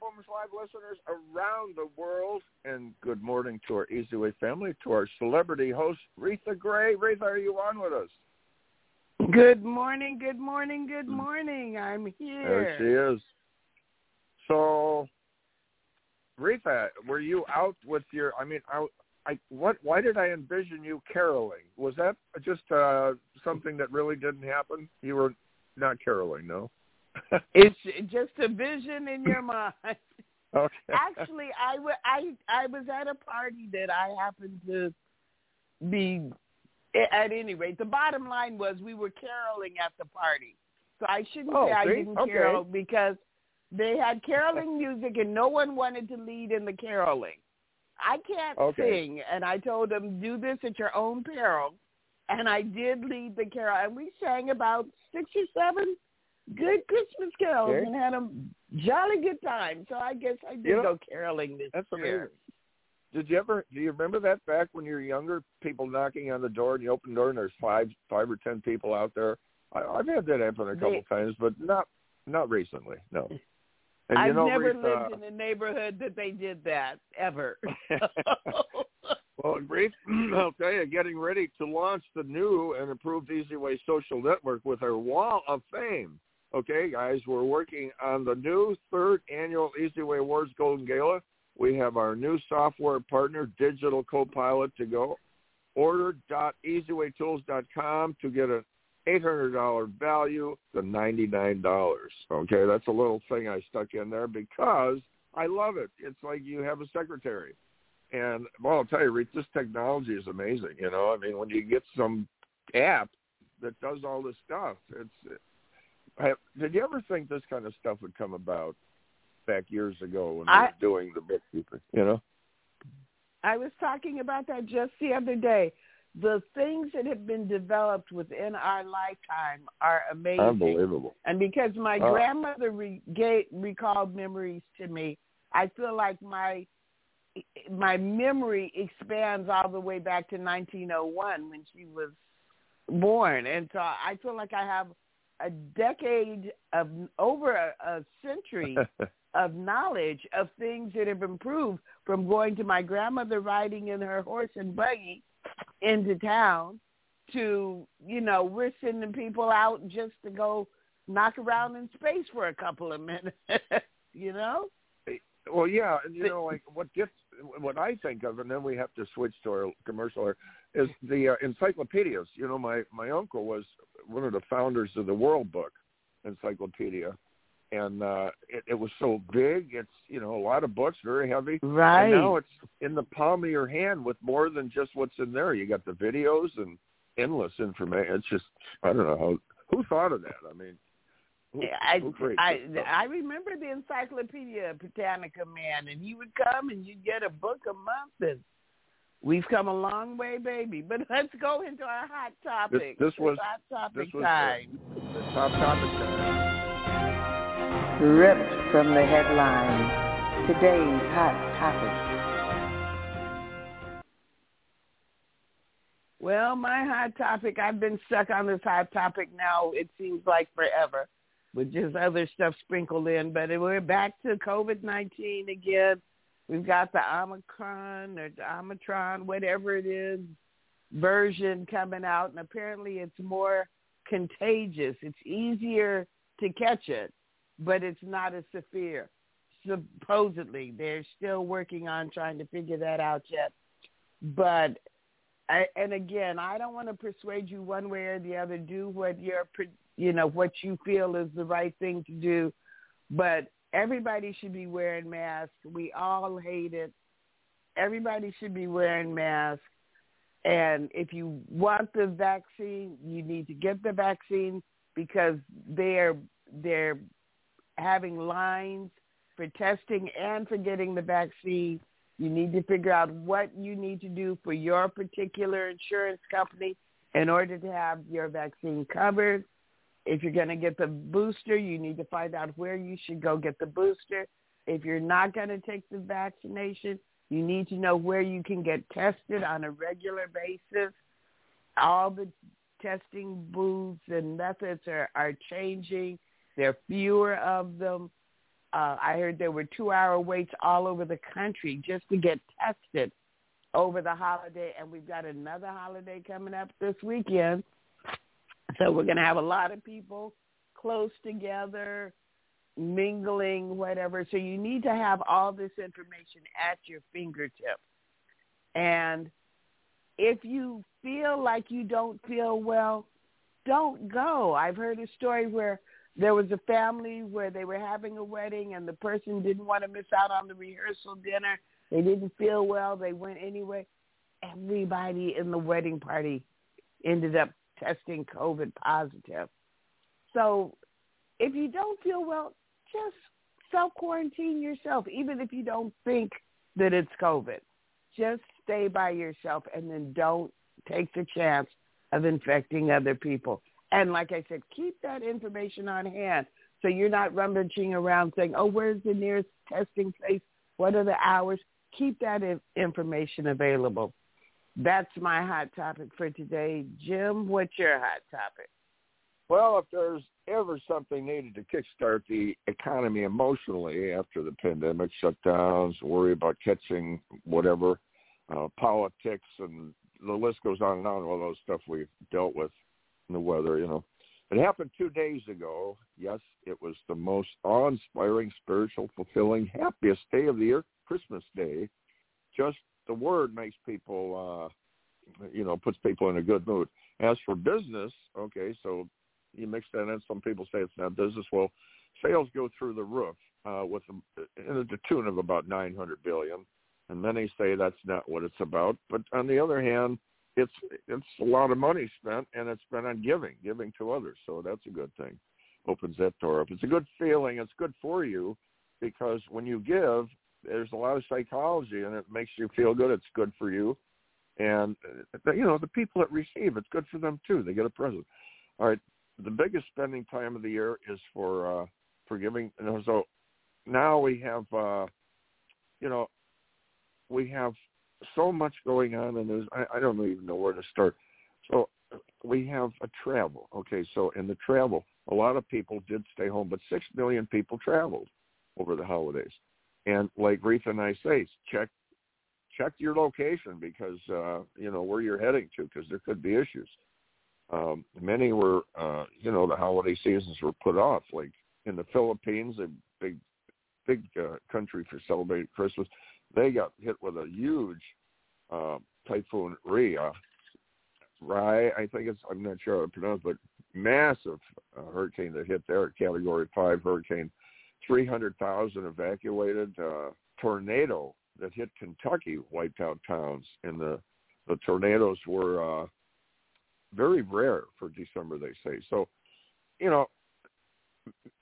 Live listeners around the world, and good morning to our Easy Way family, to our celebrity host, Reatha Grey. Reatha, are you on with us? Good morning, good morning, good morning. I'm here. There she is. So, Reatha, were you out with your? I mean, I, I what? Why did I envision you caroling? Was that just uh, something that really didn't happen? You were not caroling, no. it's just a vision in your mind. Okay. Actually, I, w- I, I was at a party that I happened to be at any rate. The bottom line was we were caroling at the party. So I shouldn't Oh, say I see? didn't Okay. carol because they had caroling music and no one wanted to lead in the caroling. I can't Okay. sing, and I told them do this at your own peril, and I did lead the carol, and we sang about six or seven good Christmas carols Okay. and had a jolly good time. So I guess I did You know, go caroling this That's year. amazing. Did you ever? Do you remember that back when you were younger? People knocking on the door, and you open the door, and there's five, five or ten people out there. I, I've had that happen a couple They- times, but not, not recently. No. And I've you know, never lived in a neighborhood that they did that ever. Well, Reef, I'll tell you, getting ready to launch the new and improved Easy Way social network with our Wall of Fame. Okay, guys, we're working on the new third annual Easy Way Awards Golden Gala. We have our new software partner, Digital Copilot, to go. Order.easywaytools.com to get an $800 value to $99. Okay, that's a little thing I stuck in there because I love it. It's like you have a secretary. And well, I'll tell you, this technology is amazing. You know, I mean, when you get some app that does all this stuff, it's. Did you ever think this kind of stuff would come about back years ago when we I- were doing the bookkeeping? You know. I was talking about that just the other day. The things that have been developed within our lifetime are amazing. Unbelievable. And because my Oh. grandmother re- gave, recalled memories to me, I feel like my my memory expands all the way back to 1901 when she was born, and so I feel like I have a decade of over a, a century of knowledge of things that have improved from going to my grandmother riding in her horse and buggy into town to, you know, we're sending people out just to go knock around in space for a couple of minutes, you know? Well, yeah, and you know, like what gets what I think of, and then we have to switch to our commercial here, is the uh, encyclopedias. You know, my my uncle was one of the founders of the World Book Encyclopedia, and uh, it, it was so big. It's you know a lot of books, very heavy. Right. And now it's in the palm of your hand with more than just what's in there. You got the videos and endless information. It's just I don't know how who thought of that. I mean, who, I, who I? I remember the Encyclopedia Britannica man, and he would come and you'd get a book a month, and we've come a long way, baby. But let's go into our hot topic. this was- hot topic this was, time. the top topic. tonight. Ripped from the headlines. Today's hot topic. Well, my hot topic, I've been stuck on this hot topic now, it seems like forever, with just other stuff sprinkled in. But we're back to COVID-19 again. We've got the Omicron or the Omicron, whatever it is, version coming out. And apparently it's more contagious. It's easier to catch it, but it's not as severe. Supposedly, they're still working on trying to figure that out yet. But I, and again, I don't want to persuade you one way or the other. Do what you're, you know, what you feel is the right thing to do. But everybody should be wearing masks. We all hate it. Everybody should be wearing masks. And if you want the vaccine, you need to get the vaccine because they're they're having lines for testing and for getting the vaccine You need to figure out what you need to do for your particular insurance company in order to have your vaccine covered. If you're going to get the booster, you need to find out where you should go get the booster. If you're not going to take the vaccination, you need to know where you can get tested on a regular basis. All the testing booths and methods are, are changing. There are fewer of them. Uh, I heard there were two-hour waits all over the country just to get tested over the holiday, and we've got another holiday coming up this weekend. So we're going to have a lot of people close together, mingling, whatever. So you need to have all this information at your fingertips. And if you feel like you don't feel well, don't go. I've heard a story where there was a family where they were having a wedding and the person didn't want to miss out on the rehearsal dinner. They didn't feel well. They went anyway. Everybody in the wedding party ended up testing COVID positive. So if you don't feel well, just self quarantine yourself, even if you don't think that it's COVID. Just stay by yourself and then don't take the chance of infecting other people. And like I said, keep that information on hand so you're not rummaging around saying, oh, where's the nearest testing place? What are the hours? Keep that information available. That's my hot topic for today. Jim, what's your hot topic? Well, if there's ever something needed to kickstart the economy emotionally after the pandemic shutdowns, worry about catching whatever, uh, politics, and the list goes on and on. All those stuff we've dealt with in the weather, you know. It happened two days ago. Yes, it was the most awe-inspiring, spiritual, fulfilling, happiest day of the year, Christmas Day. Just the word makes people, uh, you know, puts people in a good mood. As for business, okay, so you mix that in. Some people say it's not business. Well, sales go through the roof uh, with a, in the tune of about 900 billion, and many say that's not what it's about. But on the other hand, it's it's a lot of money spent, and it's spent on giving, giving to others. So that's a good thing. Opens that door up. It's a good feeling. It's good for you because when you give, there's a lot of psychology, and it makes you feel good. It's good for you, and uh, you know the people that receive, it's good for them too. They get a present. All right, the biggest spending time of the year is for uh, for giving. And so now we have, uh, you know, we have so much going on, and there's I, I don't even know where to start. So we have a travel. Okay, so in the travel, a lot of people did stay home, but six million people traveled over the holidays. And like Reatha and I say, check check your location because uh, you know where you're heading to because there could be issues um, many were, uh, you know, the holiday seasons were put off. Like in the Philippines, a big, big uh, country for celebrating Christmas, they got hit with a huge uh, typhoon Ria. Rai, I think it's, I'm not sure how to pronounce, but massive uh, hurricane that hit there, Category 5 hurricane. 300,000 evacuated. Uh, tornado that hit Kentucky wiped out towns, and the the tornadoes were uh, very rare for December, they say. So, you know,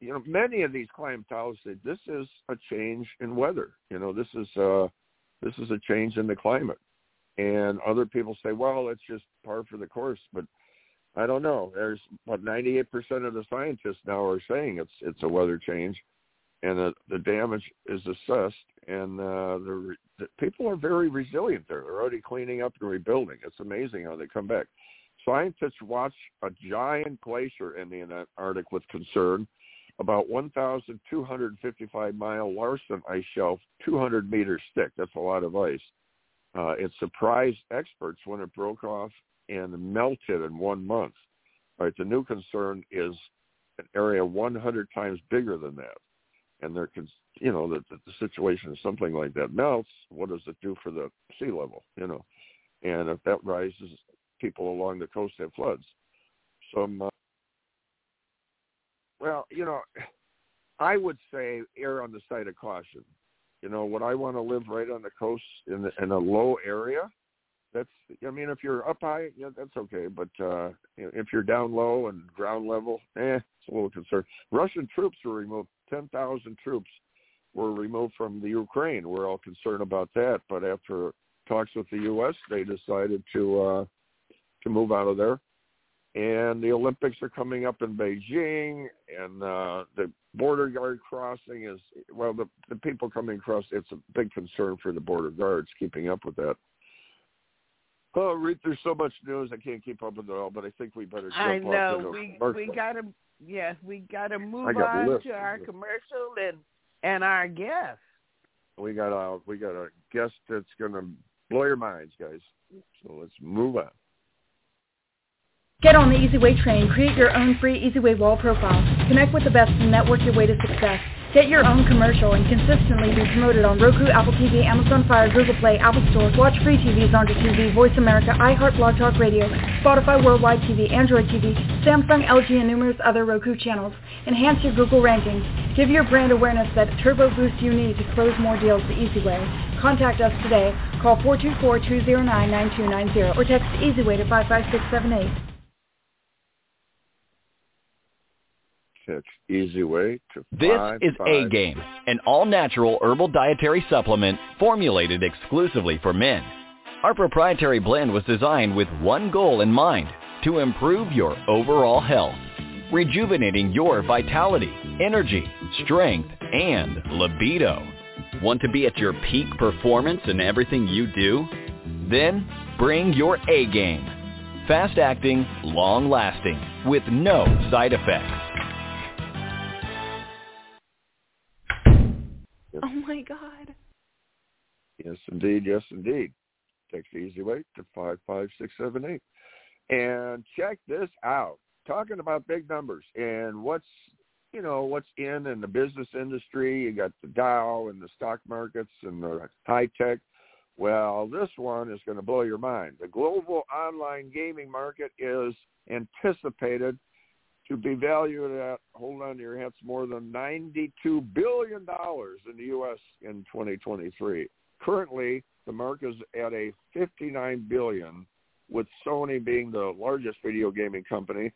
you know, many of these clientele say this is a change in weather. You know, this is uh this is a change in the climate. And other people say, well, it's just par for the course, but I don't know. There's what 98% of the scientists now are saying it's it's a weather change, and the the damage is assessed, and uh, the, the people are very resilient. There, they're already cleaning up and rebuilding. It's amazing how they come back. Scientists watch a giant glacier in the Antarctic with concern. About 1,255 mile Larsen ice shelf, 200 meters thick. That's a lot of ice. Uh, it surprised experts when it broke off and melted in one month. All right, the new concern is an area 100 times bigger than that, and they're, you know, that the, the situation is something like that melts. What does it do for the sea level? You know, and if that rises people along the coast have floods. Some, uh, well, you know, I would say err on the side of caution. You know, would I want to live right on the coast in the, in a low area? That's, I mean, if you're up high, yeah, that's okay. But uh, if you're down low and ground level, eh, it's a little concern. Russian troops were removed, 10,000 troops were removed from the Ukraine. We're all concerned about that, but after talks with the U.S., they decided to uh, to move out of there. And the Olympics are coming up in Beijing, and uh, the border guard crossing is well, the the people coming across. It's a big concern for the border guards keeping up with that. Oh, Reed, there's so much news I can't keep up with it all, but I think we better jump I know off we we gotta yeah we gotta move got on lists. to our commercial and and our guest. we got a we got a guest that's gonna blow your minds, guys. So let's move on. Get on the Easy Way train. Create your own free Easy Way wall profile. Connect with the best and network your way to success. Get your own commercial and consistently be promoted on Roku, Apple TV, Amazon Fire, Google Play, Apple Store. Watch free TV, Zonda TV, Voice America, iHeart, Blog Talk Radio, Spotify, Worldwide TV, Android TV, Samsung, LG, and numerous other Roku channels. Enhance your Google rankings. Give your brand awareness that turbo boost you need to close more deals the easy way. Contact us today. Call 424-209-9290 or text EasyWay to 55678. Easy way to This is five. A Game, an all-natural herbal dietary supplement formulated exclusively for men. Our proprietary blend was designed with one goal in mind, to improve your overall health, rejuvenating your vitality, energy, strength, and libido. Want to be at your peak performance in everything you do? Then bring your A game. Fast acting, long lasting, with no side effects. Oh my God. Yes, indeed. Yes, indeed. Text the easy way to five five six seven eight, and check this out. Talking about big numbers and what's you know what's in in the business industry. You got the Dow and the stock markets and the high tech. Well, this one is going to blow your mind. The global online gaming market is anticipated to be valued at, hold on to your hats, more than $92 billion in the U.S. in 2023. Currently, the market is at a 59 billion, with Sony being the largest video gaming company.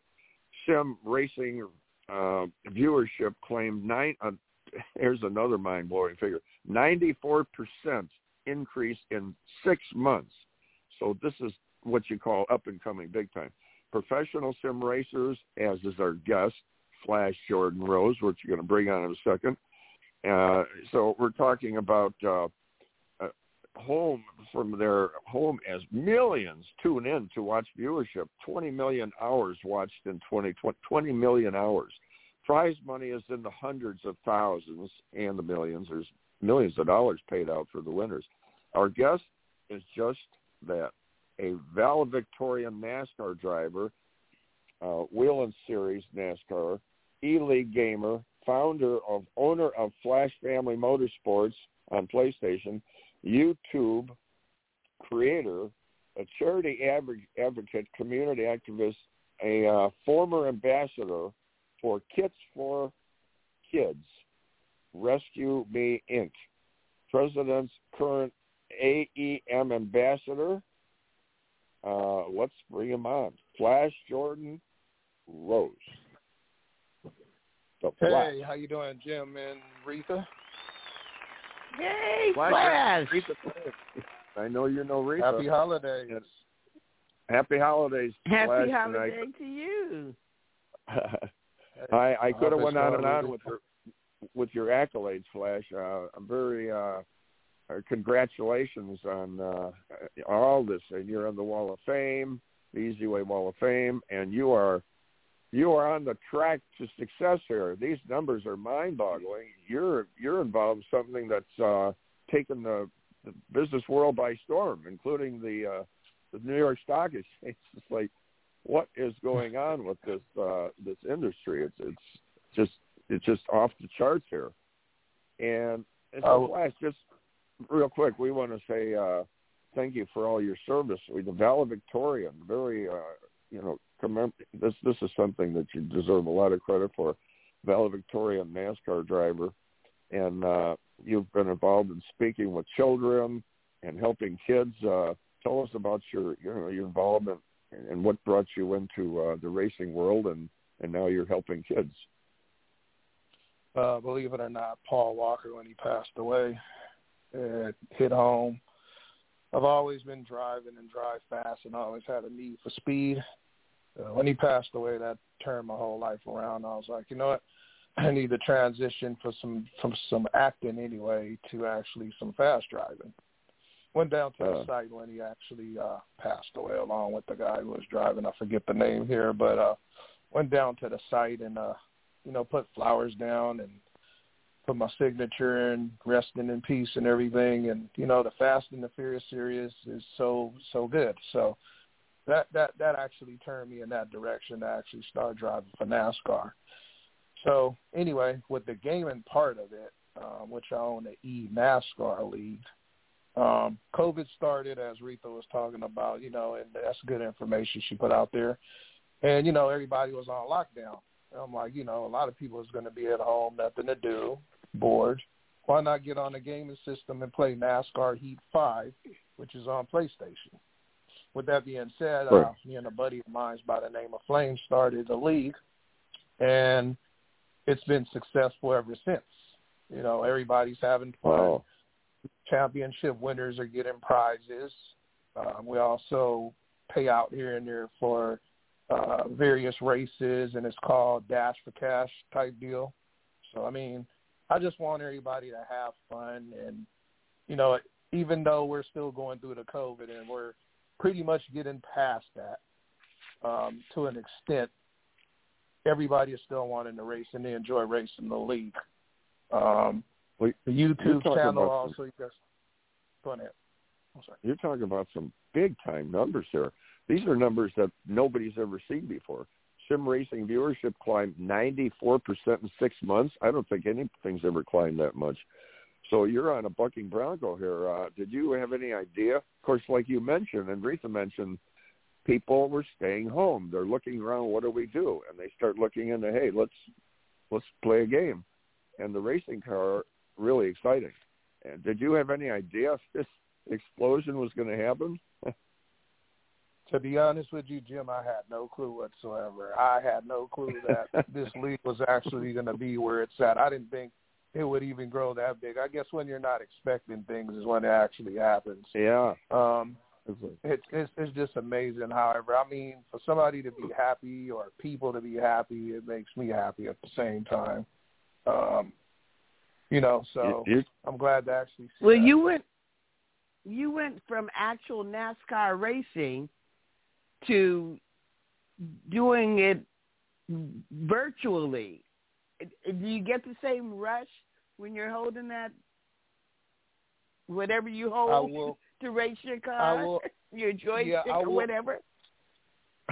Sim racing uh, viewership claimed nine. Uh, here's another mind-blowing figure: 94 percent increase in six months. So this is what you call up and coming big time. Professional sim racers, as is our guest, Flash Jordan Rose, which you're going to bring on in a second. Uh, so we're talking about uh, uh, home from their home as millions tune in to watch viewership. 20 million hours watched in 2020. 20 million hours. Prize money is in the hundreds of thousands and the millions. There's millions of dollars paid out for the winners. Our guest is just that, a valedictorian NASCAR driver, uh, Series NASCAR, E-League gamer, founder of owner of Flash Family Motorsports on PlayStation, YouTube creator, a charity advocate, community activist, a uh, former ambassador for Kits for Kids, Rescue Me Inc., president's current AEM ambassador. Uh, let's bring him on. Flash Jordan Rose. The Flash. Hey, how you doing, Jim and Reatha? Hey, Flash. Flash. I know you know Rita. Happy holidays. Yes. Happy holidays. Happy Flash, and I- holiday to you. I, I could have went on and on with your with your accolades, Flash. Uh, I'm very uh, congratulations on uh, all this, and you're on the Wall of Fame, the Easy Way Wall of Fame, and you are you are on the track to success here. These numbers are mind-boggling. You're you're involved in something that's uh, taken the, the business world by storm, including the uh, the New York Stock Exchange. It's like what is going on with this uh, this industry? It's it's just it's just off the charts here. And so, Oh. Flash, just real quick, we want to say uh, thank you for all your service. We the valedictorian, very uh, you know, commem- this this is something that you deserve a lot of credit for. Valedictorian NASCAR driver, and uh, you've been involved in speaking with children and helping kids. Uh, tell us about your you know your involvement and what brought you into uh, the racing world, and and now you're helping kids. uh, believe it or not, Paul Walker when he passed away. It hit home. I've always been driving and drive fast and always had a need for speed. Uh, when he passed away, that turned my whole life around. I was like, you know what? I need to transition for some from some acting anyway to actually some fast driving. Went down to Uh. the site when he actually uh passed away along with the guy who was driving. I forget the name here, but uh went down to the site and uh you know, put flowers down and put my signature in, resting in peace and everything and you know, the Fast and the Furious series is so so good. So that that that actually turned me in that direction to actually start driving for NASCAR. So anyway, with the gaming part of it, um, which I own the E NASCAR League, um, COVID started as Reatha was talking about, you know, and that's good information she put out there. And you know, everybody was on lockdown. I'm like, you know, a lot of people is going to be at home, nothing to do, bored. Why not get on the gaming system and play NASCAR Heat Five, which is on PlayStation? With that being said, uh, me and a buddy of mine by the name of Flame started the league, and it's been successful ever since. You know, everybody's having fun. Wow. Championship winners are getting prizes. Um, we also pay out here and there for uh, various races, and it's called Dash for Cash type deal. So, I mean, I just want everybody to have fun, and you know, even though we're still going through the COVID and we're pretty much getting past that um, to an extent, everybody is still wanting to race and they enjoy racing the league. Um, Well, the YouTube channel also, you guys, go ahead. I'm sorry. You're talking about some big time numbers here. These are numbers that nobody's ever seen before. Sim racing viewership climbed 94% in six months. I don't think anything's ever climbed that much. So you're on a bucking bronco here. Uh, did you have any idea? Of course, like you mentioned, and Rita mentioned, people were staying home. They're looking around. What do we do? And they start looking into, hey, let's let's play a game. And the racing car really exciting. And did you have any idea this explosion was going to happen? To be honest with you, Jim, I had no clue whatsoever. I had no clue that this league was actually going to be where it's at. I didn't think it would even grow that big. I guess when you're not expecting things is when it actually happens. yeah. Um, It's it's it's it's just amazing. However, I mean, for somebody to be happy or people to be happy, it makes me happy at the same time. Um, you know, so you- you- I'm glad to actually. See Well, that. you went you went from actual NASCAR racing to doing it virtually. Do you get the same rush when you're holding that whatever you hold to race your car, will. your joystick Yeah, or will- whatever?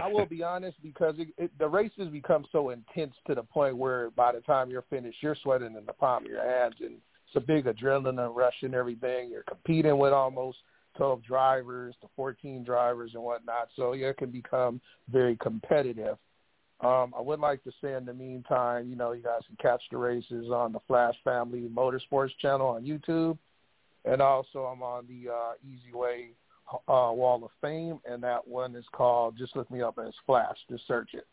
I will be honest because it, it, the races become so intense to the point where by the time you're finished, you're sweating in the palm of your hands, and it's a big adrenaline rush and everything. You're competing with almost 12 drivers to 14 drivers and whatnot, so yeah, it can become very competitive. Um, I would like to say in the meantime, you know, you guys can catch the races on the Flash Family Motorsports channel on YouTube, and also I'm on the uh, Easy Way uh, Wall of Fame, and that one is called. Just look me up as Flash. Just search it,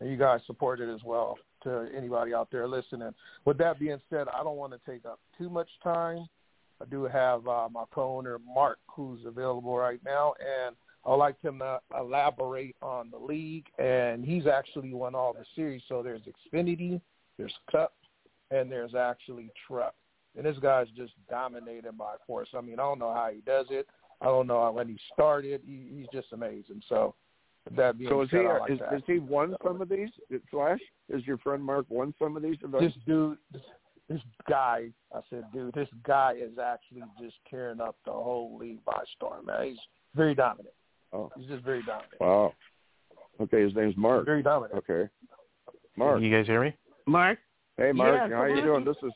and you guys support it as well. To anybody out there listening. With that being said, I don't want to take up too much time. I do have uh, my co-owner Mark, who's available right now, and I'd like him to elaborate on the league. And he's actually won all the series. So there's Xfinity, there's Cup, and there's actually Truck. And this guy's just dominating by force. I mean, I don't know how he does it. I don't know when he started. He, he's just amazing. So that being So is said, he I like is, that. is he won some of these? Flash is your friend Mark won some of these events? this dude, this, this guy, I said, dude, this guy is actually just tearing up the whole league by storm, man. He's very dominant. Oh, He's just very dominant. wow. Okay, his name's Mark. Very dominant. Okay, Mark. You guys hear me? Mark? Hey, Mark. Yeah, how you doing? This is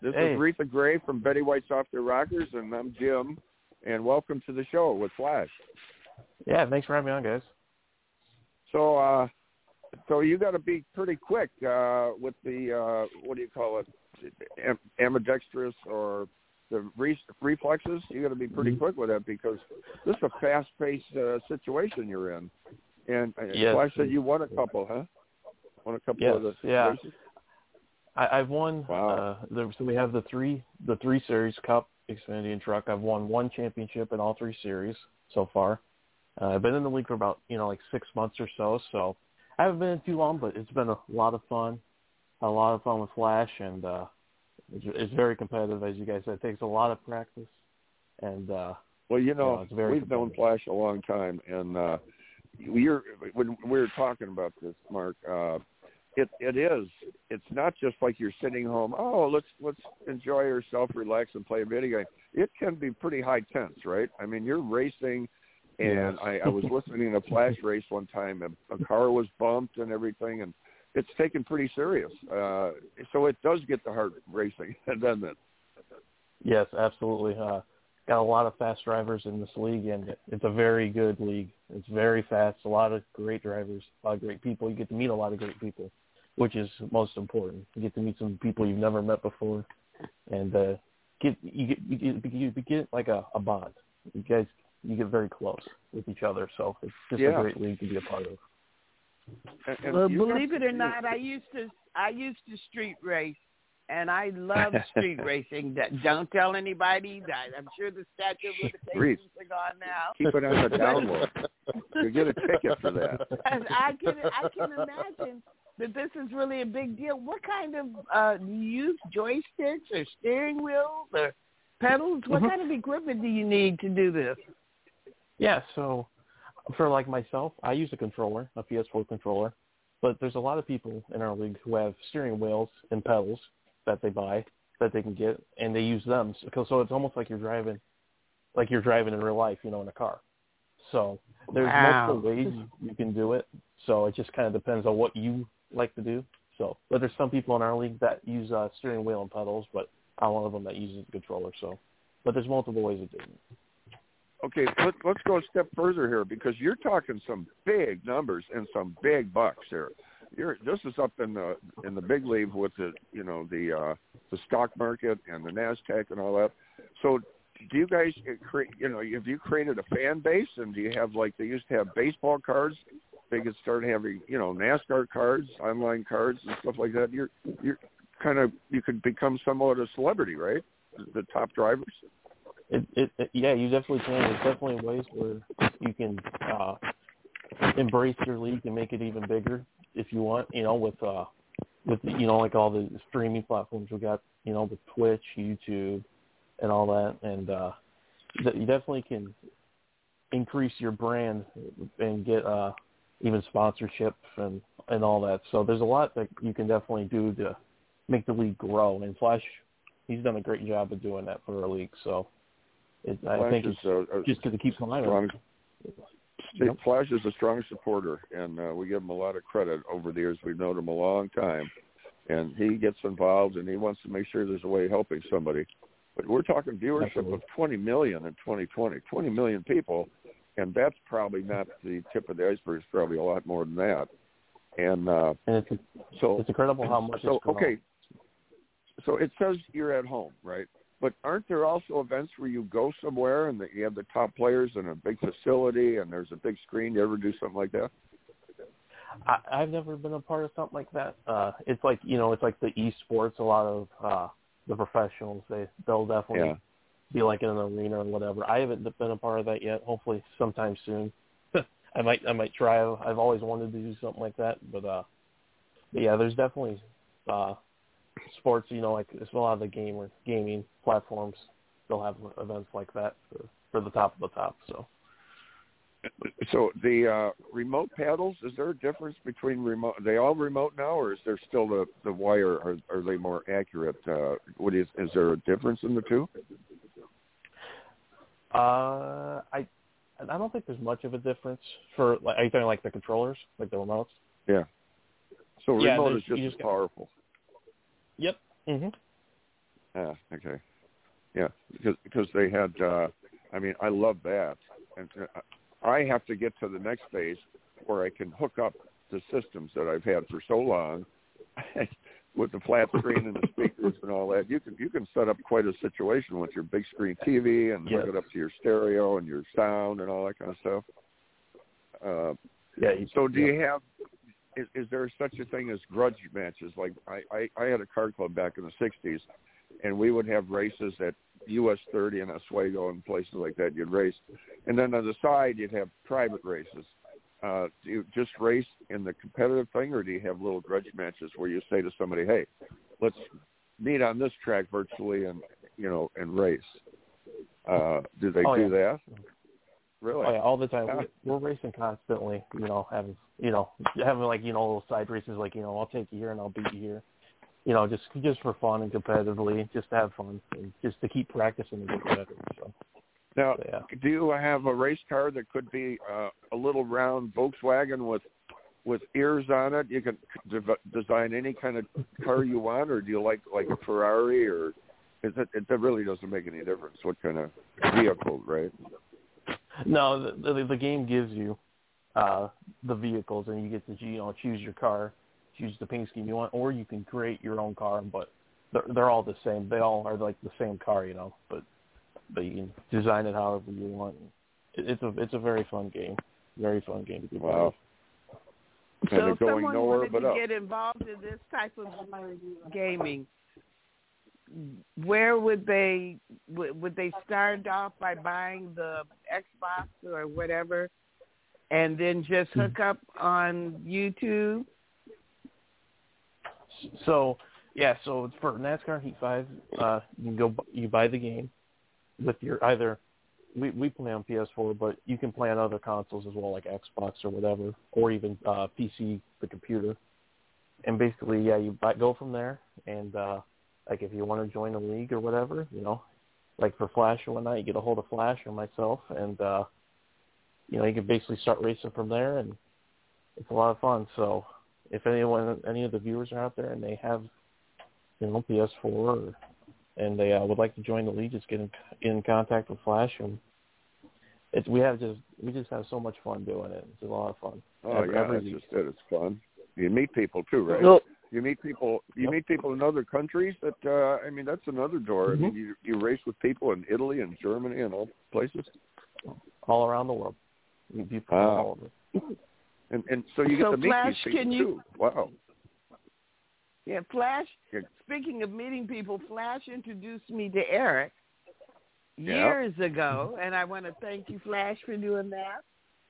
this Hey. is Reatha Grey from Betty White's Off Their Rockers, and I'm Jim. And welcome to the show with Flash. Yeah, thanks for having me on, guys. So, uh, so you got to be pretty quick uh, with the uh, what do you call it, Am- ambidextrous or the re- reflexes. You got to be pretty quick with that because this is a fast-paced uh, situation you're in. And uh, Yes. Flash said you won a couple, huh? Won a couple Yes, of the yeah. races. I, I've won. Wow. Uh, the, so we have the three the three series Cup, Xfinity, and Truck. I've won one championship in all three series so far. Uh, I've been in the league for about you know like six months or so. So I haven't been in too long, but it's been a lot of fun. A lot of fun with Flash, and uh, it's, it's very competitive, as you guys said. It takes a lot of practice, and uh, Well, you know, Yeah, it's very we've known. Flash a long time, and uh, we're when we were talking about this, Mark. Uh, it it is. It's not just like you're sitting home. Oh, let's let's enjoy yourself, relax, and play a video game. It can be pretty high tense, right? I mean, you're racing, and Yes. I, I was listening to Flash race one time, and a car was bumped and everything, and it's taken pretty serious. Uh, so it does get the heart racing, doesn't it? Yes, absolutely. Uh, got a lot of fast drivers in this league, and it's a very good league. It's very fast. A lot of great drivers, a lot of great people. You get to meet a lot of great people, which is most important. You get to meet some people you've never met before, and uh, get you get you get, you get like a, a bond. You guys you get very close with each other, so it's just Yeah. a great league to be a part of. And, and Well, you got believe it or not, I used to I used to street race, and I love street racing. That- Don't tell anybody. That I'm sure the statute of Street. limitations are gone now. keep it on the down low. You get a ticket for that. And I can I can imagine that this is really a big deal. What kind of uh do you use joysticks or steering wheels or pedals? What Mhm. kind of equipment do you need to do this? Yeah, so for like myself, I use a controller, a PS4 controller, but there's a lot of people in our league who have steering wheels and pedals that they buy that they can get, and they use them. So, so it's almost like you're driving, like you're driving in real life, you know, in a car. So there's Wow. multiple ways you can do it. So it just kind of depends on what you like to do. So, but there's some people in our league that use uh, steering wheel and pedals, but I'm one of them that uses the controller. So, but there's multiple ways of doing it. Okay, let, let's go a step further here because you're talking some big numbers and some big bucks here. You're this is up in the in the big league with the you know the uh, the stock market and the Nasdaq and all that. So do you guys create you know have you created a fan base and do you have like they used to have baseball cards? They could start having you know NASCAR cards, online cards and stuff like that. You're you're kind of you could become somewhat a celebrity, right? The top drivers. It, it, yeah, you definitely can. There's definitely ways where you can uh, embrace your league and make it even bigger if you want. You know, with uh, with you know like all the streaming platforms we got. You know, with Twitch, YouTube, and all that, and uh, you definitely can increase your brand and get uh, even sponsorships and and all that. So there's a lot that you can definitely do to make the league grow. And Flash, he's done a great job of doing that for our league. So it, I Flash think is it's a, a just going to keep climbing. strong. Yep. Flash is a strong supporter, and uh, we give him a lot of credit over the years. We've known him a long time, and he gets involved, and he wants to make sure there's a way of helping somebody. But we're talking viewership Absolutely. of 20 million in 2020, 20 million people, and that's probably not the tip of the iceberg. It's probably a lot more than that. And uh, And it's so it's incredible how much so okay. So it says you're at home, right? But aren't there also events where you go somewhere and that you have the top players in a big facility and there's a big screen? You ever do something like that? I, I've never been a part of something like that. Uh, it's like you know, it's like the esports. A lot of uh, the professionals they they'll definitely Yeah. be like in an arena or whatever. I haven't been a part of that yet. Hopefully, sometime soon. I might I might try. I've always wanted to do something like that, but uh, but yeah, there's definitely uh, sports. You know, like it's a lot of the gamer gaming platforms. They'll have events like that for for the top of the top. So. So the uh, remote paddles, is there a difference between remote? Are they all remote now, or is there still the the wire? Are, are they more accurate? Uh, what is is there a difference in the two? Uh, I I don't think there's much of a difference for like are you talking like the controllers, like the remotes? Yeah. So remote there's- is just you as just got- powerful. Yep. Mhm. Yeah. Okay. Yeah, because because they had. uh I mean, I love that, and uh, I have to get to the next phase where I can hook up the systems that I've had for so long, with the flat screen and the speakers and all that. You can you can set up quite a situation with your big screen TV and Yes. hook it up to your stereo and your sound and all that kind of stuff. Uh, Yeah. So do yeah. you have is, is there such a thing as grudge matches? Like I, I, I had a car club back in the '60s, and we would have races at US 30 and Oswego and places like that. You'd race, and then on the side you'd have private races. Uh, do you just race in the competitive thing, or do you have little grudge matches where you say to somebody, "Hey, let's meet on this track virtually and you know and race"? Uh, do they oh, do yeah. that? Really? Oh yeah, all the time. Yeah. We're, we're racing constantly. You know, having you know having like you know little side races like you know I'll take you here and I'll beat you here. You know, just just for fun and competitively, just to have fun and just to keep practicing and get better. So Now, so, yeah. do you have a race car that could be uh, a little round Volkswagen with with ears on it? You can dev- design any kind of car you want, or do you like like a Ferrari, or is it? It really doesn't make any difference what kind of vehicle, right? No, the, the the game gives you uh the vehicles, and you get to you know choose your car, choose the paint scheme you want, or you can create your own car. But they're they're all the same. They all are like the same car, you know. But but you can design it however you want. It, it's a it's a very fun game. Very fun game to be part Wow. of. And So they're if going someone wanted but to up. get involved in this type of gaming, where would they would they start off by buying the Xbox or whatever, and then just hook up on YouTube? So yeah, so for NASCAR Heat Five, uh, you can go you buy the game with your either we we play on PS4, but you can play on other consoles as well, like Xbox or whatever, or even uh, PC, the computer. And basically, yeah, you buy, go from there. And uh, like if you want to join a league or whatever, you know, like for Flash or whatnot, you get a hold of Flash or myself, and uh, you know you can basically start racing from there, and it's a lot of fun. So if anyone, any of the viewers are out there and they have, you know, PS4 or, and they uh, would like to join the league, just get in, in contact with Flash, and it's we have just we just have so much fun doing it. It's a lot of fun. Oh Every- yeah, every that's week. just it. It's fun. You meet people too, right? Well, You meet people. You Yep. meet people in other countries. That uh, I mean, that's another door. I Mhm. mean, you you race with people in Italy and Germany and all places. all around the world. You meet people Wow. all over. And and so you get So, to meet Flash, these people can you- too. Wow. Yeah, Flash. Yeah. Speaking of meeting people, Flash introduced me to Eric Yeah. years ago, and I want to thank you, Flash, for doing that.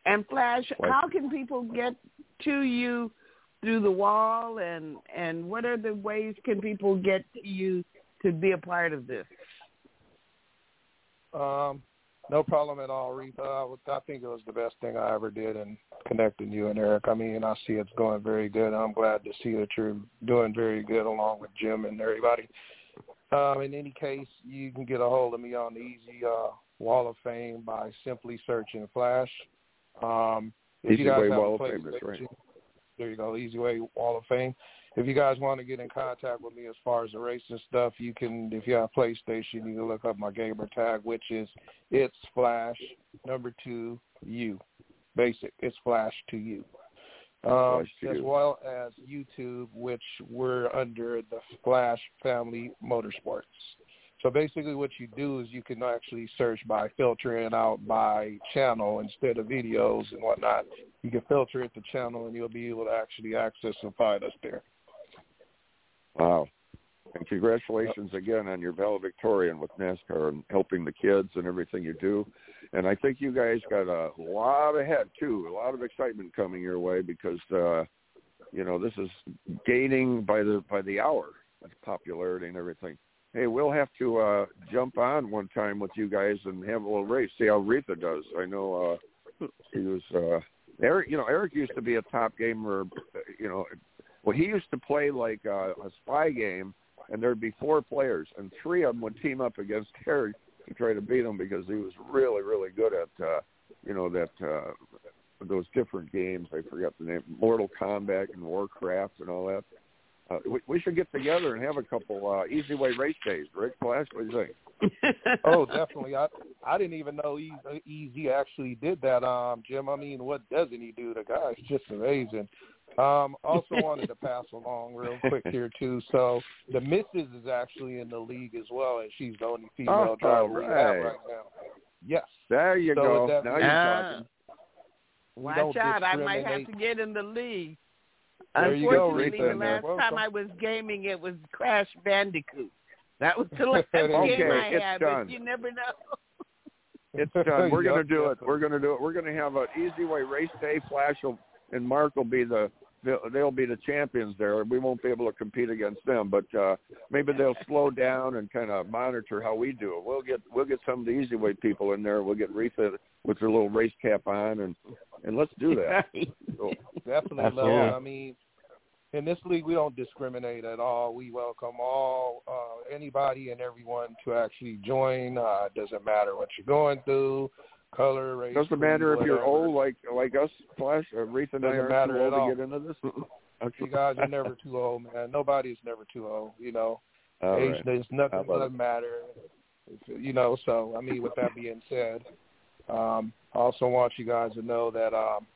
And Flash, Why- how can people get to you through the wall, and and what are the ways can people get to you to be a part of this? Um, no problem at all, Rita. I, would, I think it was the best thing I ever did in connecting you and Eric. I mean, I see it's going very good. I'm glad to see that you're doing very good along with Jim and everybody. Um, in any case, you can get a hold of me on the Easy uh, Wall of Fame by simply searching Flash. Um, if Easy you guys Way have Wall a of Fame, that's PlayStation- right. There you go, Easy Way Wall of Fame if you guys want to get in contact with me as far as the racing stuff, you can. If you have PlayStation, you can look up my gamer tag, which is it's Flash number two U, basic. It's Flash to you, um, as well as YouTube, which we're under the Flash Family Motorsports. So basically, what you do is you can actually search by filtering out by channel instead of videos and whatnot. You can filter it to channel, and you'll be able to actually access and find us there. Wow. And congratulations again on your valedictorian with NASCAR and helping the kids and everything you do. And I think you guys got a lot ahead too, a lot of excitement coming your way because uh you know, this is gaining by the by the hour popularity and everything. Hey, we'll have to uh jump on one time with you guys and have a little race, see how Reatha does. I know uh he was uh Eric you know, Eric used to be a top gamer, uh, you know, well, he used to play like uh, a spy game, and there'd be four players, and three of them would team up against Eric to try to beat him because he was really, really good at, uh, you know, that uh, those different games. I forgot the name, Mortal Kombat and Warcraft and all that. Uh, we, we should get together and have a couple uh, easy way race days. Rick Flash, what do you think? oh, definitely. I I didn't even know Easy, Easy actually did that, um, Jim. I mean, what doesn't he do? The guy's just amazing. Um, also wanted to pass along real quick here too. So the missus is actually in the league as well, and she's the only female Oh, driver we have right. right now. Yes. There you So go. Now you're Ah. talking. We Watch out! I might have to get in the league. There you go, Unfortunately, the last Welcome. time I was gaming, it was Crash Bandicoot. That was the last Okay, game I it's had, done. but you never know. It's done. We're gonna Yup, do it. We're gonna do it. We're gonna have an easy way race day. Flash will, and Mark will be the they'll, they'll be the champions there. And we won't be able to compete against them, but uh maybe they'll slow down and kind of monitor how we do it. We'll get we'll get some of the easy way people in there. We'll get Reatha with her little race cap on, and and let's do that. So, Definitely Absolutely. love it. I mean, in this league, we don't discriminate at all. We welcome all, uh, anybody and everyone to actually join. Uh, it doesn't matter what you're going through, color, race. doesn't matter if you're old like like us, Flash. Uh, Reatha and I Doesn't are matter too old at all. to get into this. You guys are never too old, man. Nobody's never too old. You know, All age right. there's nothing doesn't matter. You know, so I mean, with that being said, um, I also want you guys to know that um,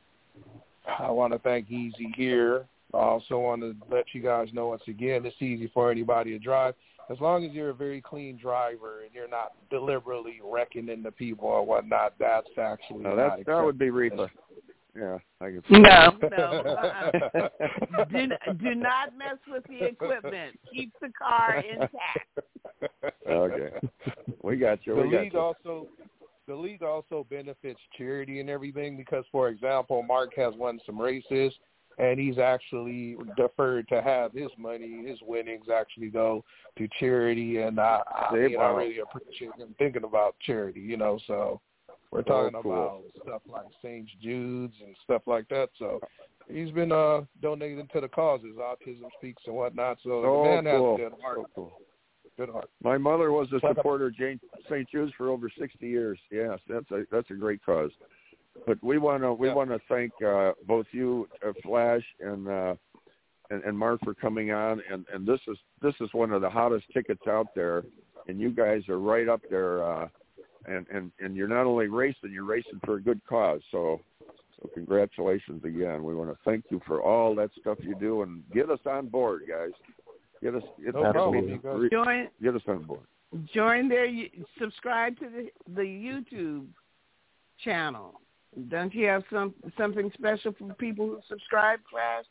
I want to thank Easy here. I also want to let you guys know once again, it's easy for anybody to drive. As long as you're a very clean driver and you're not deliberately wrecking into people or whatnot, that's actually No, not that that would be acceptable. Yeah, I can. see No, that. no. Uh-uh. do, do not mess with the equipment. Keep the car intact. okay, we got you. the We got league you. also the league also benefits charity and everything because for example mark has won some races and he's actually deferred to have his money his winnings actually go to charity and i i, mean, I really appreciate him thinking about charity you know so we're talking Oh, cool. about stuff like st jude's and stuff like that so he's been uh donating to the causes autism speaks and whatnot so Oh, the man cool. has a good heart So cool. good heart My mother was a supporter of St. Jude's for over 60 years. Yes, that's a that's a great cause. But we want to we Yeah. want to thank uh, both you, uh, Flash, and, uh, and and Mark for coming on. And and this is this is one of the hottest tickets out there. And you guys are right up there. Uh, and and and you're not only racing, you're racing for a good cause. So. So congratulations again. We want to thank you for all that stuff you do and get us on board, guys. Get us get, No get problem, me- you guys. re- Join get us on board. join their subscribe to the the YouTube channel. Don't you have some something special for people who subscribe, Flash?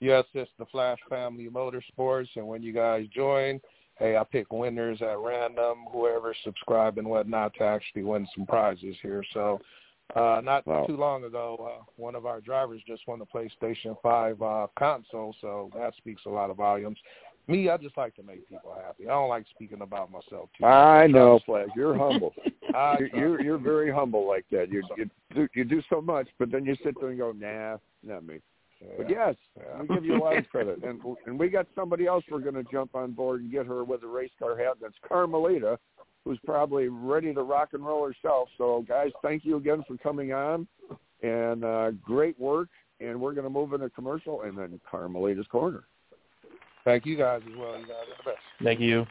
Yes, it's the Flash Family Motorsports, and when you guys join, hey, I pick winners at random, whoever subscribe and whatnot to actually win some prizes here. So, uh, not Wow. too long ago, uh, one of our drivers just won the PlayStation 5 uh, console, so that speaks a lot of volumes. Me, I just like to make people happy. I don't like speaking about myself too. much. I know, Flash. You're humble. You're, you're you're very humble like that. You you do you do so much, but then you sit there and go, Nah, not me. But yes, Yeah. we give you a lot of credit, and and we got somebody else we're going to jump on board and get her with a race car hat. That's Carmelita, who's probably ready to rock and roll herself. So, guys, thank you again for coming on, and uh, great work. And we're going to move into commercial, and then Carmelita's corner. Thank you guys as well. You guys are the best. Thank you.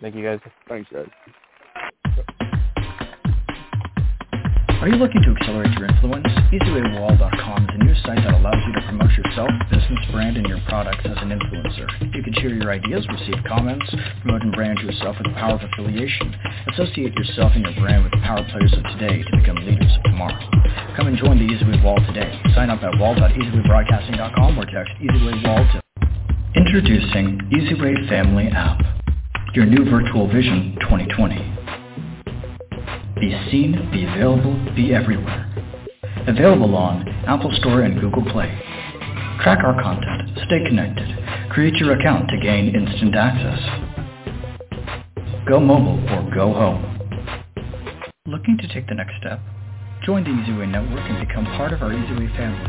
Thank you guys. Thanks, guys. Are you looking to accelerate your influence? EasyWayWall.com is a new site that allows you to promote yourself, business, brand, and your products as an influencer. You can share your ideas, receive comments, promote and brand yourself with the power of affiliation. Associate yourself and your brand with the power players of today to become leaders of tomorrow. Come and join the EasyWay Wall today. Sign up at wall.easywaybroadcasting.com or text EasyWayWall to Introducing EasyWay Family App, your new virtual vision 2020. Be seen, be available, be everywhere. Available on Apple Store and Google Play. Track our content, stay connected, create your account to gain instant access. Go mobile or go home. Looking to take the next step? Join the EasyWay Network and become part of our EasyWay family.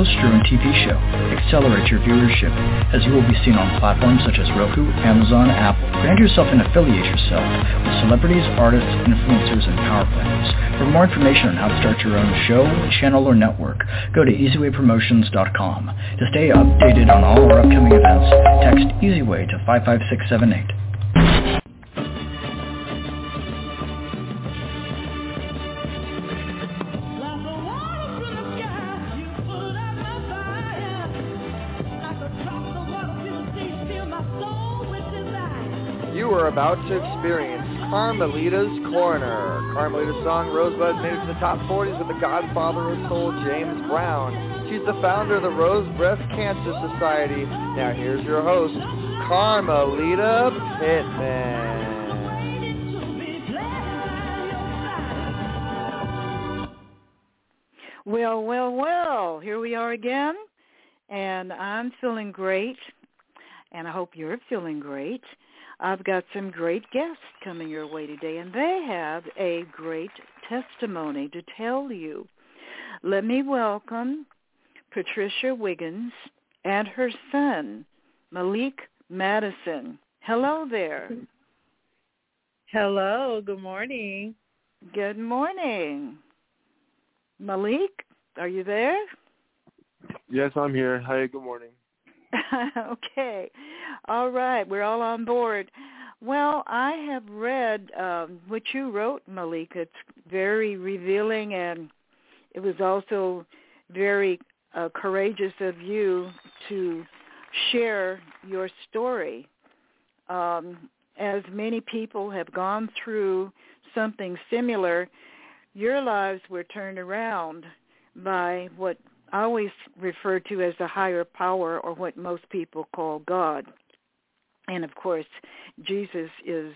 Host your own TV show. Accelerate your viewership as you will be seen on platforms such as Roku, Amazon, Apple. Brand yourself and affiliate yourself with celebrities, artists, influencers, and power players. For more information on how to start your own show, channel, or network, go to easywaypromotions.com. To stay updated on all our upcoming events, text EasyWay to 55678. You are about to experience Carmelita's Corner. Carmelita's song Rosebud made it to the top 40s with the godfather of soul, James Brown. She's the founder of the Rose Breast Cancer Society. Now here's your host, Carmelita Pittman. Well, well, well, here we are again, and I'm feeling great, and I hope you're feeling great. I've got some great guests coming your way today, and they have a great testimony to tell you. Let me welcome Patricia Wiggins and her son, Malik Madison. Hello there. Hello, good morning. Good morning. Malik, are you there? Yes, I'm here. Hi, good morning. okay. All right. We're all on board. Well, I have read um, what you wrote, Malik. It's very revealing, and it was also very uh, courageous of you to share your story. Um, as many people have gone through something similar, your lives were turned around by what Always refer to as the higher power or what most people call God. And of course, Jesus is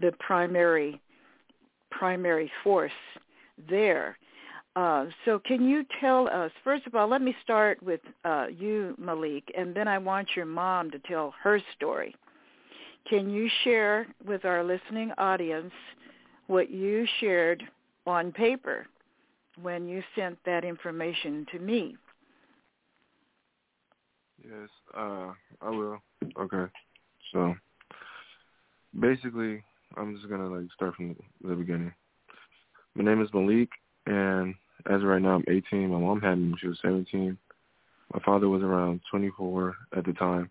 the primary primary force there. Uh, so can you tell us, first of all, let me start with uh, you, Malik, and then I want your mom to tell her story. Can you share with our listening audience what you shared on paper when you sent that information to me. Yes, uh, I will. Okay. So basically, I'm just gonna like start from the beginning. My name is Malik, and as of right now, I'm 18. My mom had me when she was 17. My father was around 24 at the time.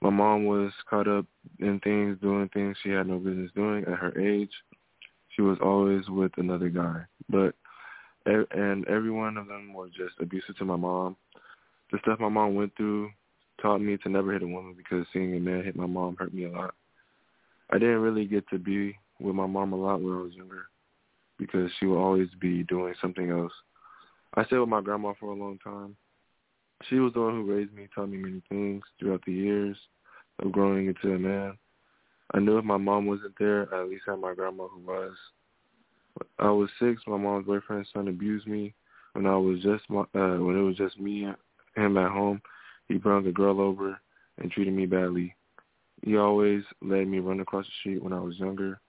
My mom was caught up in things, doing things she had no business doing at her age she was always with another guy. But and every one of them was just abusive to my mom. The stuff my mom went through taught me to never hit a woman because seeing a man hit my mom hurt me a lot. I didn't really get to be with my mom a lot when I was younger because she would always be doing something else. I stayed with my grandma for a long time. She was the one who raised me, taught me many things throughout the years of growing into a man. I knew if my mom wasn't there, I at least had my grandma who was. I was six. My mom's boyfriend's son abused me when I was just my, uh, when it was just me and him at home. He brought a girl over and treated me badly. He always let me run across the street when I was younger,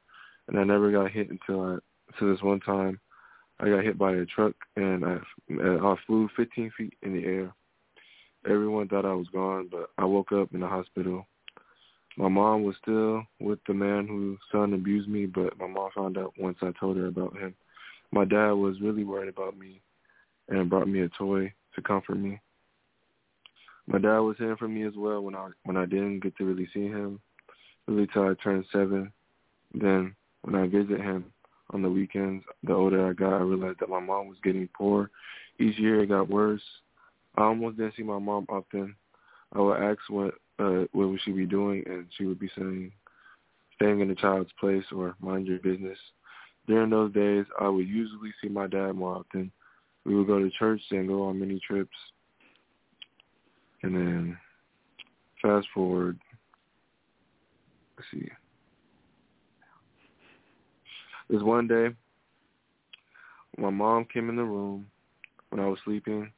and I never got hit until I until this one time I got hit by a truck and I I flew 15 feet in the air. Everyone thought I was gone, but I woke up in the hospital my mom was still with the man whose son abused me, but my mom found out once I told her about him. My dad was really worried about me and brought me a toy to comfort me. My dad was here for me as well when I when I didn't get to really see him, really till I turned seven. Then when I visit him on the weekends, the older I got, I realized that my mom was getting poor. Each year it got worse. I almost didn't see my mom often. I would ask what uh, what would she be doing, and she would be saying, staying in the child's place or mind your business. During those days, I would usually see my dad more often. We would go to church and go on many trips. And then fast forward, let's see. This one day, my mom came in the room when I was sleeping,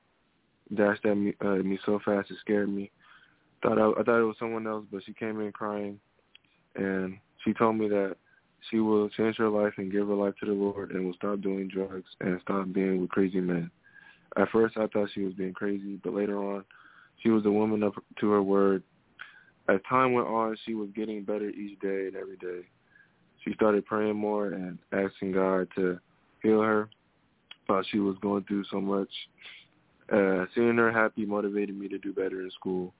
dashed at me, uh, me so fast it scared me. Thought I, I thought it was someone else, but she came in crying, and she told me that she will change her life and give her life to the Lord and will stop doing drugs and stop being with crazy men. At first, I thought she was being crazy, but later on, she was a woman up to her word. As time went on, she was getting better each day and every day. She started praying more and asking God to heal her while she was going through so much. Uh, seeing her happy motivated me to do better in school.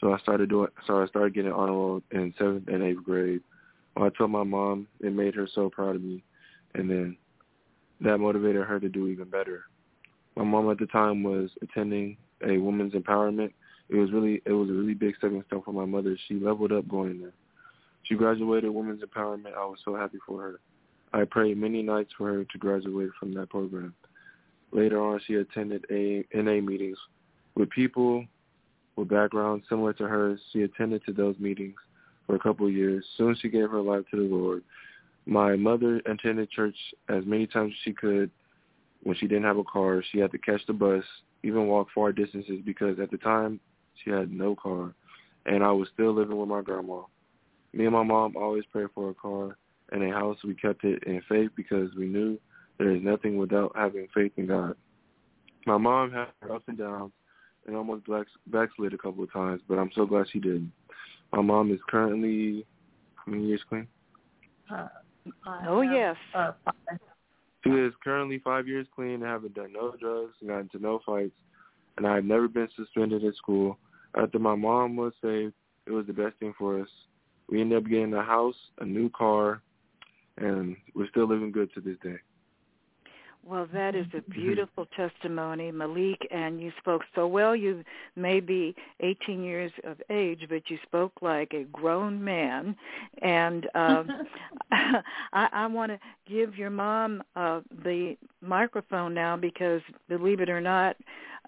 So I started doing. So I started getting honor in seventh and eighth grade. I told my mom, it made her so proud of me, and then that motivated her to do even better. My mom at the time was attending a women's empowerment. It was really it was a really big stepping stone for my mother. She leveled up going there. She graduated Women's Empowerment. I was so happy for her. I prayed many nights for her to graduate from that program. Later on, she attended a NA meetings with people with backgrounds similar to hers. She attended to those meetings for a couple of years. Soon she gave her life to the Lord. My mother attended church as many times as she could. When she didn't have a car, she had to catch the bus, even walk far distances because at the time she had no car, and I was still living with my grandma. Me and my mom always prayed for a car and a house. We kept it in faith because we knew there is nothing without having faith in God. My mom had her ups and downs and almost backslid a couple of times, but I'm so glad she didn't. My mom is currently how many years clean? Uh, oh yes. Uh, she is currently five years clean and haven't done no drugs, got into no fights, and I have never been suspended at school. After my mom was saved, it was the best thing for us. We ended up getting a house, a new car, and we're still living good to this day. Well, that is a beautiful testimony, Malik, and you spoke so well. You may be 18 years of age, but you spoke like a grown man. And um, I, I want to give your mom uh, the microphone now because, believe it or not,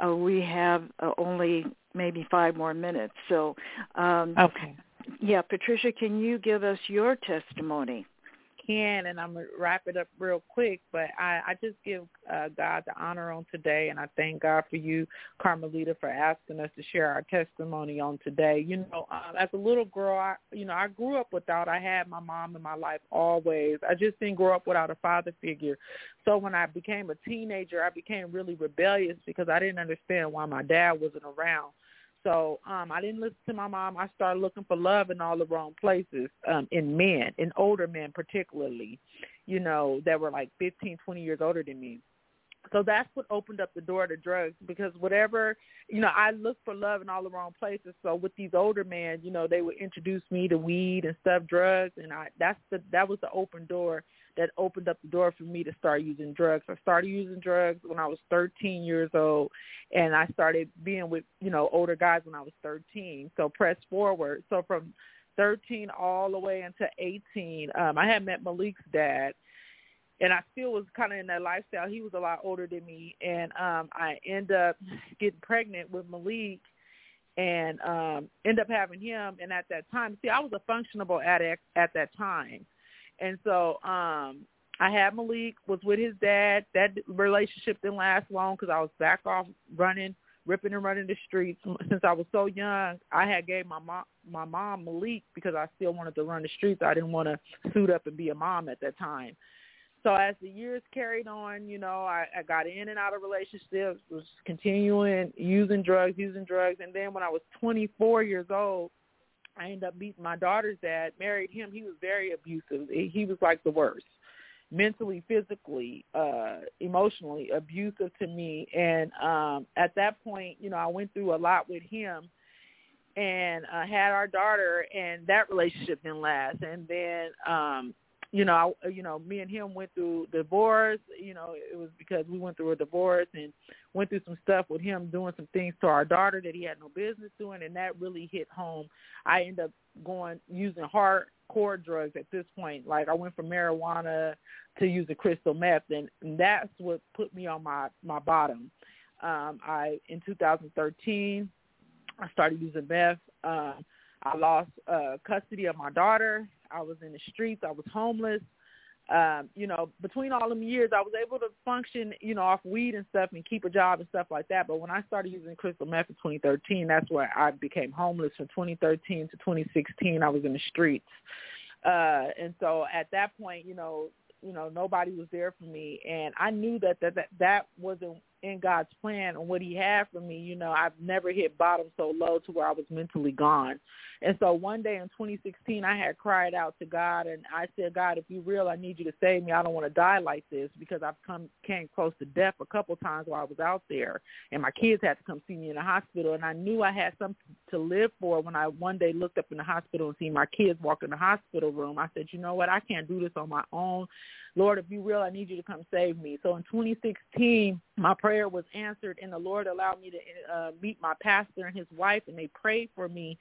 uh, we have uh, only maybe five more minutes. So, um, okay. Yeah, Patricia, can you give us your testimony? Can, and I'm gonna wrap it up real quick. But I, I just give uh, God the honor on today, and I thank God for you, Carmelita, for asking us to share our testimony on today. You know, um, as a little girl, I, you know, I grew up without. I had my mom in my life always. I just didn't grow up without a father figure. So when I became a teenager, I became really rebellious because I didn't understand why my dad wasn't around. So um, I didn't listen to my mom. I started looking for love in all the wrong places, um, in men, in older men particularly, you know, that were like 15, 20 years older than me. So that's what opened up the door to drugs because whatever, you know, I looked for love in all the wrong places. So with these older men, you know, they would introduce me to weed and stuff, drugs, and I that's the that was the open door that opened up the door for me to start using drugs. I started using drugs when I was 13 years old, and I started being with you know older guys when I was 13. So press forward. So from 13 all the way into 18, um, I had met Malik's dad, and I still was kind of in that lifestyle. He was a lot older than me, and um, I end up getting pregnant with Malik and um end up having him and at that time see I was a functionable addict at that time and so um I had Malik was with his dad. That relationship didn't last long because I was back off running, ripping and running the streets. Since I was so young, I had gave my mom my mom Malik because I still wanted to run the streets. I didn't want to suit up and be a mom at that time. So as the years carried on, you know, I, I got in and out of relationships, was continuing using drugs, using drugs, and then when I was 24 years old, I ended up meeting my daughter's dad, married him. He was very abusive. He was like the worst. Mentally, physically, uh, emotionally abusive to me. And um at that point, you know, I went through a lot with him and uh, had our daughter and that relationship didn't last. And then um you know, I, you know, me and him went through divorce. You know, it was because we went through a divorce and went through some stuff with him doing some things to our daughter that he had no business doing, and that really hit home. I ended up going using hardcore drugs at this point. Like I went from marijuana to using crystal meth, and, and that's what put me on my my bottom. Um, I in 2013, I started using meth. Um, I lost uh, custody of my daughter I was in the streets. I was homeless. Um, you know, between all them years, I was able to function, you know, off weed and stuff and keep a job and stuff like that. But when I started using crystal meth in 2013, that's where I became homeless. From 2013 to 2016, I was in the streets. Uh, and so at that point, you know, you know, nobody was there for me, and I knew that that that, that wasn't in God's plan and what he had for me, you know, I've never hit bottom so low to where I was mentally gone. And so one day in 2016, I had cried out to God and I said, God, if you're real, I need you to save me. I don't want to die like this because I've come came close to death a couple times while I was out there. And my kids had to come see me in the hospital. And I knew I had something to live for when I one day looked up in the hospital and seen my kids walk in the hospital room. I said, you know what? I can't do this on my own. Lord, if you will, I need you to come save me. So in 2016, my prayer was answered, and the Lord allowed me to uh, meet my pastor and his wife, and they prayed for me.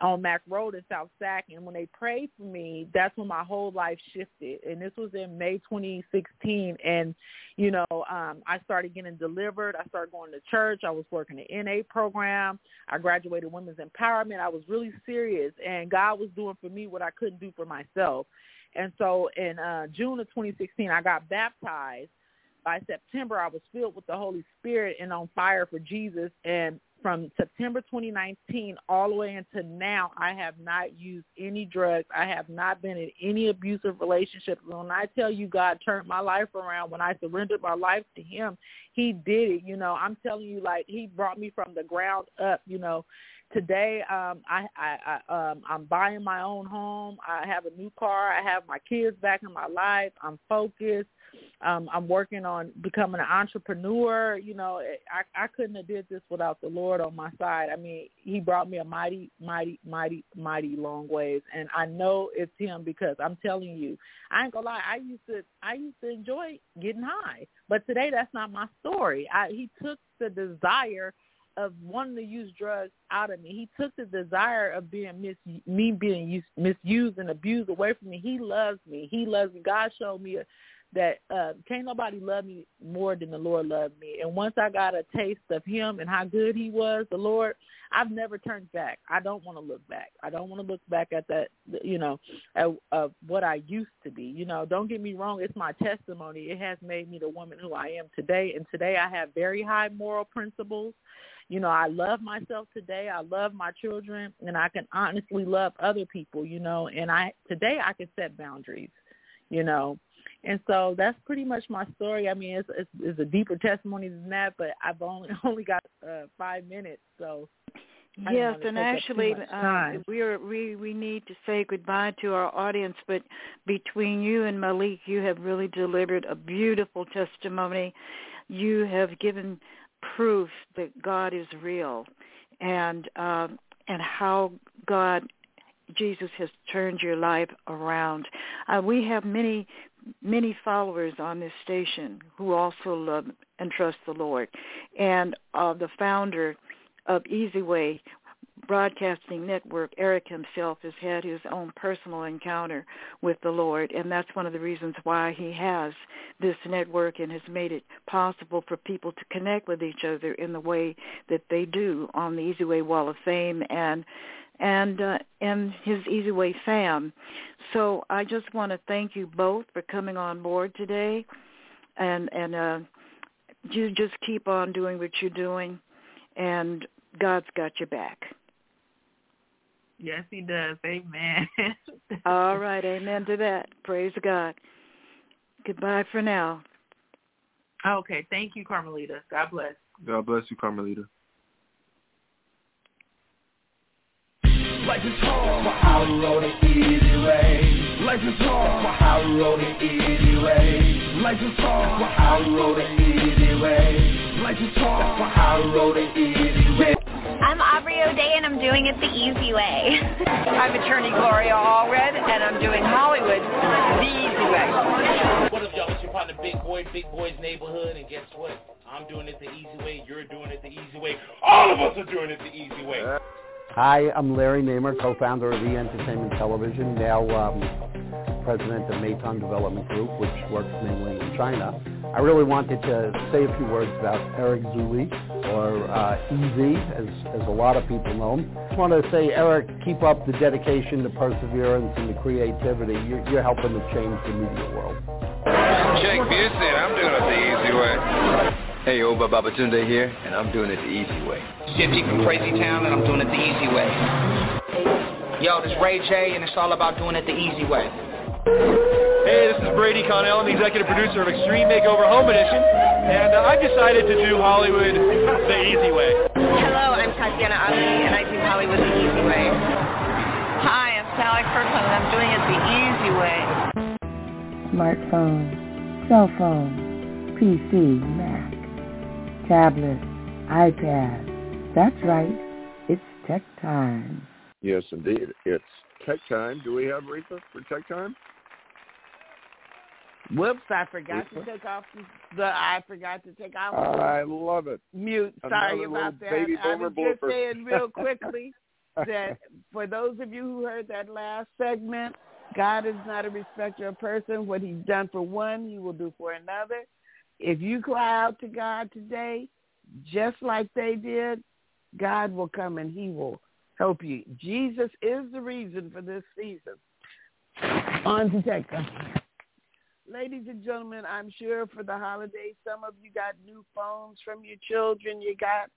on Mack Road in South Sac. And when they prayed for me, that's when my whole life shifted. And this was in May 2016. And, you know, um, I started getting delivered. I started going to church. I was working the NA program. I graduated Women's Empowerment. I was really serious. And God was doing for me what I couldn't do for myself. And so in uh, June of 2016, I got baptized. By September, I was filled with the Holy Spirit and on fire for Jesus. And from September 2019 all the way into now, I have not used any drugs. I have not been in any abusive relationships. When I tell you God turned my life around, when I surrendered my life to him, he did it. You know, I'm telling you, like he brought me from the ground up, you know. Today, um, I, I, I, um, I'm buying my own home. I have a new car. I have my kids back in my life. I'm focused. Um, I'm working on becoming an entrepreneur. You know, I, I couldn't have did this without the Lord on my side. I mean, He brought me a mighty, mighty, mighty, mighty long ways, and I know it's Him because I'm telling you, I ain't gonna lie. I used to, I used to enjoy getting high, but today that's not my story. I, he took the desire of wanting to use drugs out of me. He took the desire of being mis me being used, misused and abused away from me. He loves me. He loves me. God showed me that uh can't nobody love me more than the Lord loved me. And once I got a taste of him and how good he was, the Lord, I've never turned back. I don't want to look back. I don't want to look back at that you know, at, of what I used to be. You know, don't get me wrong, it's my testimony. It has made me the woman who I am today and today I have very high moral principles. You know, I love myself today. I love my children and I can honestly love other people, you know, and I today I can set boundaries, you know. And so that's pretty much my story. I mean, it's it's, it's a deeper testimony than that, but I've only only got uh, five minutes, so. Yes, and actually, uh, we are we we need to say goodbye to our audience. But between you and Malik, you have really delivered a beautiful testimony. You have given proof that God is real and uh, and how God Jesus has turned your life around. Uh, we have many many followers on this station who also love and trust the Lord, and uh, the founder of Easy Way Broadcasting Network, Eric himself has had his own personal encounter with the Lord, and that's one of the reasons why he has this network and has made it possible for people to connect with each other in the way that they do on the Easy Way Wall of Fame and and uh, and his Easy Way fam. So I just want to thank you both for coming on board today, and and uh, you just keep on doing what you're doing, and God's got your back. Yes, he does. Amen. All right. Amen to that. Praise God. Goodbye for now. Okay. Thank you, Carmelita. God bless. God bless you, Carmelita. Life is hard, but I wrote it easy way. Life is hard, but I wrote it easy way. Life is hard, but I wrote it easy way. Life is hard, but I wrote it easy way. I'm Aubrey O'Day, and I'm doing it the easy way. I'm attorney Gloria Allred, and I'm doing Hollywood the easy way. What up, y'all? It's your partner Big Boy, Big Boy's Neighborhood, and guess what? I'm doing it the easy way. You're doing it the easy way. All of us are doing it the easy way. Hi, I'm Larry Namer, co-founder of E Entertainment Television, now um, president of Metan Development Group, which works mainly in China. I really wanted to say a few words about Eric Zuley, or uh, EZ, as, as a lot of people know him. I just want to say, Eric, keep up the dedication, the perseverance, and the creativity. You're, you're helping to change the media world. Jake Busey, I'm doing it the easy way. Hey, Obba Babatunde here, and I'm doing it the easy way. Jimmy from Crazy Town, and I'm doing it the easy way. Yo, this Ray J, and it's all about doing it the easy way. Hey, this is Brady Connell. I'm the executive producer of Extreme Makeover Home Edition, and uh, I've decided to do Hollywood the easy way. Hello, I'm Tatiana Ali, and I do Hollywood the easy way. Hi, I'm Sally Kirkland, and I'm doing it the easy way. Smartphone, cell phone, PC, Mac, tablet, iPad. That's right. It's tech time. Yes, indeed. It's tech time. Do we have Reatha for tech time? Whoops, I forgot to take off the, I forgot to take off I love it. mute. Sorry Another about that. I was just blooper. saying real quickly. that for those of you who heard that last segment, God is not a respecter of person. What he's done for one, he will do for another. If you cry out to God today, just like they did, God will come and he will help you. Jesus is the reason for this season. On to Texas. Ladies and gentlemen, I'm sure for the holidays, some of you got new phones from your children. You got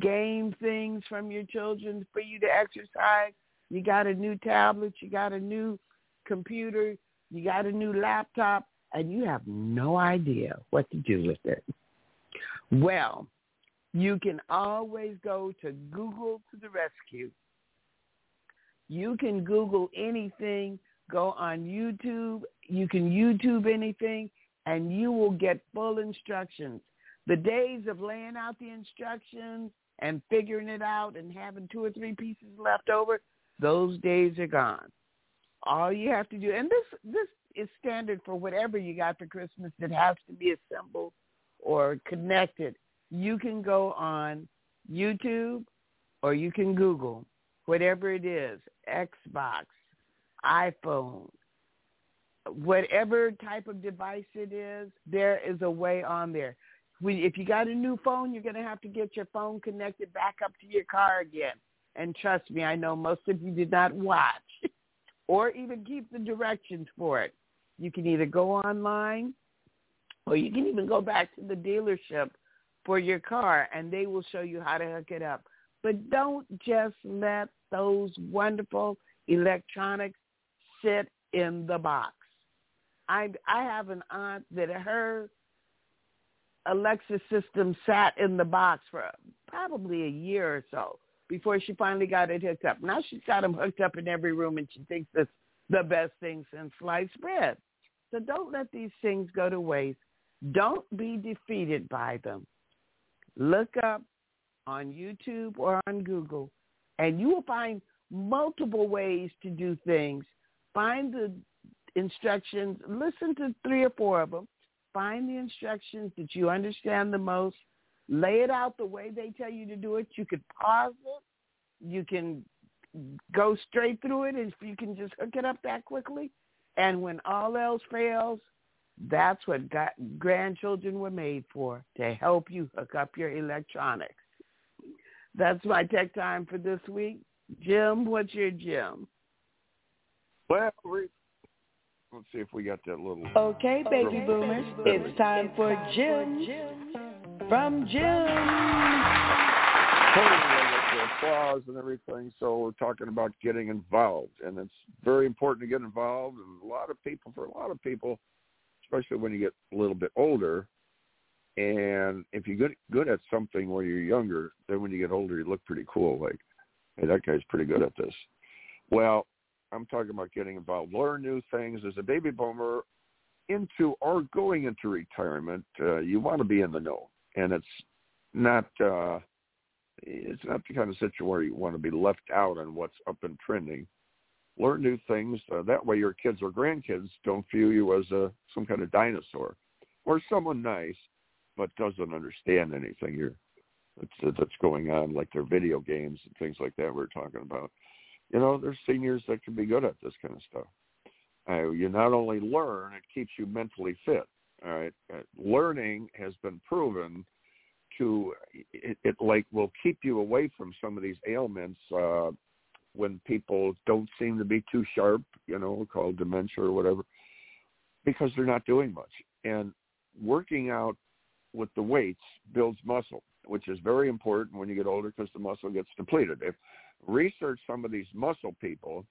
game things from your children for you to exercise. You got a new tablet. You got a new computer. You got a new laptop. And you have no idea what to do with it. Well, you can always go to Google to the rescue. You can Google anything, go on YouTube, you can YouTube anything, and you will get full instructions. The days of laying out the instructions and figuring it out and having two or three pieces left over, those days are gone. All you have to do, and this this is standard for whatever you got for Christmas that has to be assembled or connected. You can go on YouTube or you can Google whatever it is, Xbox, iPhone, whatever type of device it is, there is a way on there. if you got a new phone, you're going to have to get your phone connected back up to your car again. And trust me, I know most of you did not watch or even keep the directions for it. You can either go online or you can even go back to the dealership for your car and they will show you how to hook it up. But don't just let those wonderful electronics sit in the box. I I have an aunt that her Alexa system sat in the box for probably a year or so before she finally got it hooked up. Now she's got them hooked up in every room and she thinks it's the best thing since sliced bread. So don't let these things go to waste. Don't be defeated by them. Look up on YouTube or on Google and you will find multiple ways to do things. Find the instructions, listen to three or four of them, find the instructions that you understand the most, lay it out the way they tell you to do it. You could pause it. You can go straight through it if you can just hook it up that quickly. And when all else fails, that's what got, grandchildren were made for, to help you hook up your electronics. That's my tech time for this week. Jim, what's your Jim? Well, let's see if we got that little. Okay, baby boomers, it's time for Jim from Jim. applause and everything. So we're talking about getting involved, and it's very important to get involved. And a lot of people, for a lot of people, especially when you get a little bit older, and if you're good good at something when you're younger, then when you get older, you look pretty cool. Like, hey, that guy's pretty good at this. Well, I'm talking about getting involved, learn new things. As a baby boomer, into or going into retirement, uh, you want to be in the know, and it's not uh, it's not the kind of situation where you want to be left out on what's up and trending. Learn new things. Uh, that way, your kids or grandkids don't view you as a some kind of dinosaur or someone nice but doesn't understand anything here that's that's going on, like their video games and things like that we're talking about. You know, there's seniors that can be good at this kind of stuff. Uh, you not only learn, it keeps you mentally fit. All right, uh, learning has been proven to it, it like will keep you away from some of these ailments uh, when people don't seem to be too sharp. You know, called dementia or whatever, because they're not doing much. And working out with the weights builds muscle, which is very important when you get older because the muscle gets depleted. If research some of these muscle people,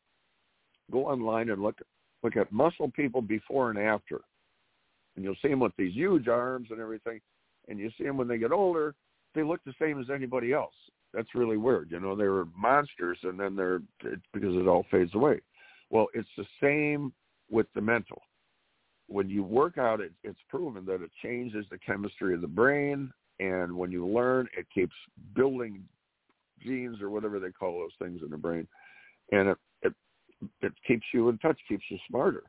go online and look look at muscle people before and after, and you'll see them with these huge arms and everything, and you see them when they get older, they look the same as anybody else. That's really weird. You know, they were monsters, and then they're because it all fades away. Well, it's the same with the mental when you work out, it, it's proven that it changes the chemistry of the brain, and when you learn, it keeps building genes or whatever they call those things in the brain, and it it it keeps you in touch, keeps you smarter,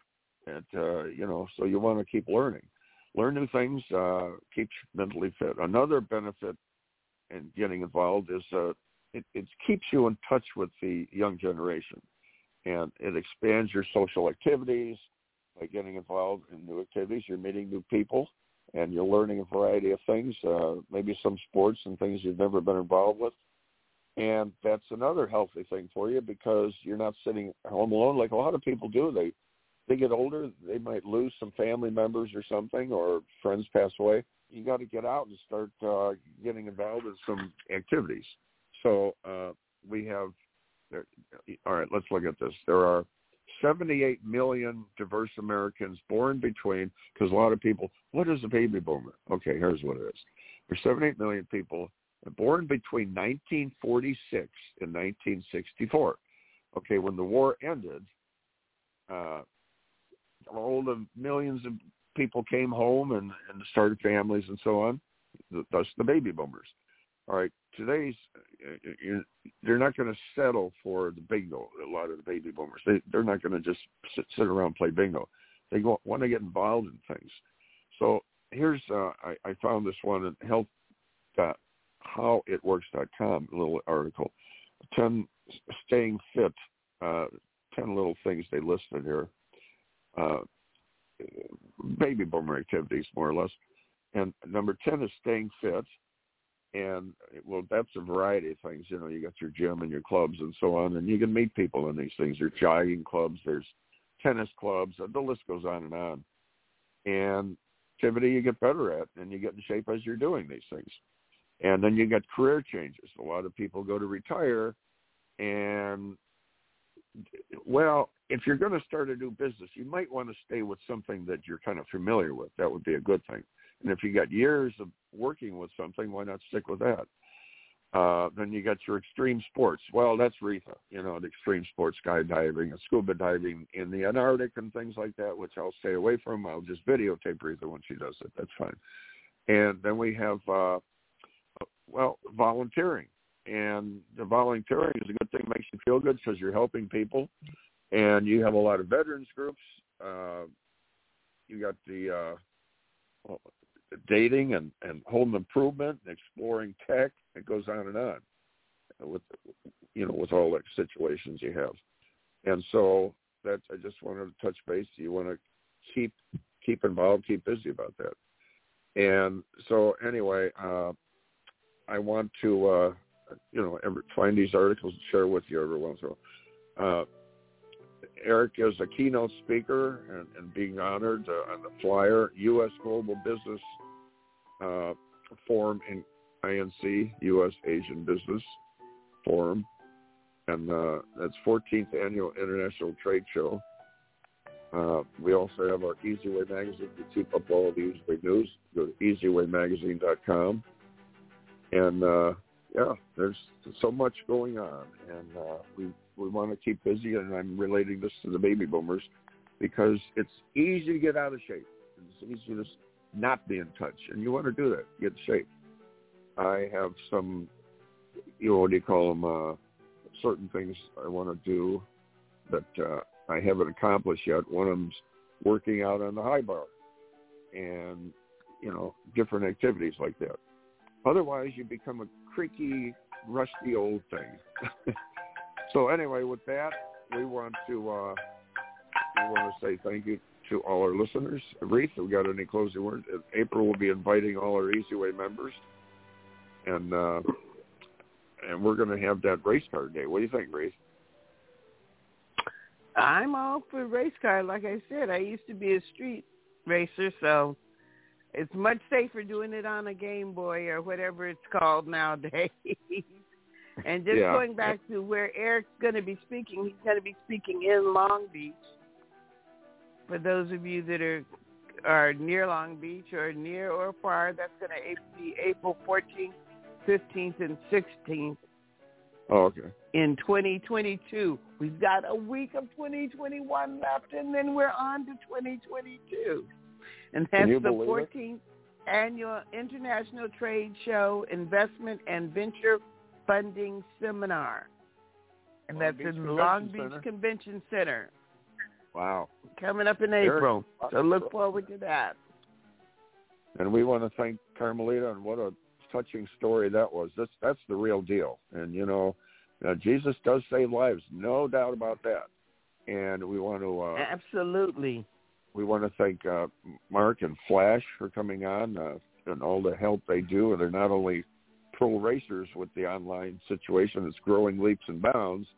and uh, you know, so you want to keep learning, learn new things, uh, keeps you mentally fit. Another benefit in getting involved is uh, it, it keeps you in touch with the young generation, and it expands your social activities. By getting involved in new activities. You're meeting new people, and you're learning a variety of things, uh, maybe some sports and things you've never been involved with. And that's another healthy thing for you because you're not sitting home alone like a lot of people do. They they get older, they might lose some family members or something, or friends pass away. You got to get out and start uh, getting involved in some activities. So uh, we have. There, all right, let's look at this. There are 78 million diverse Americans born between, because a lot of people, what is a baby boomer? Okay, here's what it is. There's 78 million people born between 1946 and 1964. Okay, when the war ended, uh, all the millions of people came home and, and started families and so on, thus the baby boomers. All right, today's they're not going to settle for the bingo. A lot of the baby boomers, they they're not going to just sit, sit around and play bingo. They go, want to get involved in things. So here's uh, I, I found this one at health.howitworks.com, a little article, ten staying fit, uh, ten little things they listed here, uh, baby boomer activities more or less, and number ten is staying fit and eh, well that's a variety of things you know you got your gym and your clubs and so on and you can meet people in these things. There's jogging clubs there's tennis clubs uh, the list goes on and on. And activity you get better at and you get in shape as you're doing these things. And then you get career changes. A lot of people go to retire and well if you're going to start a new business you might want to stay with something that you're kind of familiar with. That would be a good thing and if you got years of working with something, why not stick with that? Uh, then you got your extreme sports. Well, that's Reatha, you know, the extreme sports skydiving and scuba diving in the Antarctic and things like that, which I'll stay away from. I'll just videotape Reatha when she does it. That's fine. And then we have, uh, well, volunteering. And the volunteering is a good thing. It makes you feel good because you're helping people. And you have a lot of veterans groups. Uh, you got the, uh, well, dating and, and home improvement and exploring tech. It goes on and on with you know with all the situations you have. And so that's I just wanted to touch base. You want to keep keep involved, keep busy about that. And so anyway, uh, I want to uh, you know find these articles and share with you every once in a while. Uh, Eric is a keynote speaker and, and being honored uh, on the flyer, U.S. Global Business uh, Forum in INC, U.S. Asian Business Forum, and uh, that's 14th Annual International Trade Show. Uh, we also have our Easy Way magazine to keep up all of the Easy Way news. Go to easywaymagazine.com. And uh, yeah, there's so much going on, and uh, we we want to keep busy. And I'm relating this to the baby boomers because it's easy to get out of shape. It's easy to not be in touch, and you want to do that, get shape. I have some, you know, what do you call them? Uh, certain things I want to do that uh, I haven't accomplished yet. One of them's working out on the high bar, and you know, different activities like that. Otherwise, you become a creaky, rusty old thing. so anyway, with that, we want to uh, we want to say thank you to all our listeners. Reese, have we got any closing words? April will be inviting all our Easy Way members, and uh, and we're going to have that race car day. What do you think, Reese? I'm all for race car. Like I said, I used to be a street racer, so it's much safer doing it on a Game Boy or whatever it's called nowadays. and just yeah. going back to where Eric's going to be speaking, he's going to be speaking in Long Beach. For those of you that are are near Long Beach or near or far, that's going to be April 14th, 15th, and 16th. Oh, okay. In 2022, we've got a week of 2021 left, and then we're on to 2022. And that's the 14th it? annual International Trade Show Investment and Venture Funding Seminar. And Long that's Beach in Convention Long Beach Center. Convention Center Wow. coming up in April. So look forward to that. And we want to thank Carmelita and what a touching story that was. That's that's the real deal. And you know, uh, Jesus does save lives, no doubt about that. And we want to uh, absolutely. We want to thank uh, Mark and Flash for coming on uh, and all the help they do. And they're not only pro racers with the online situation that's growing leaps and bounds.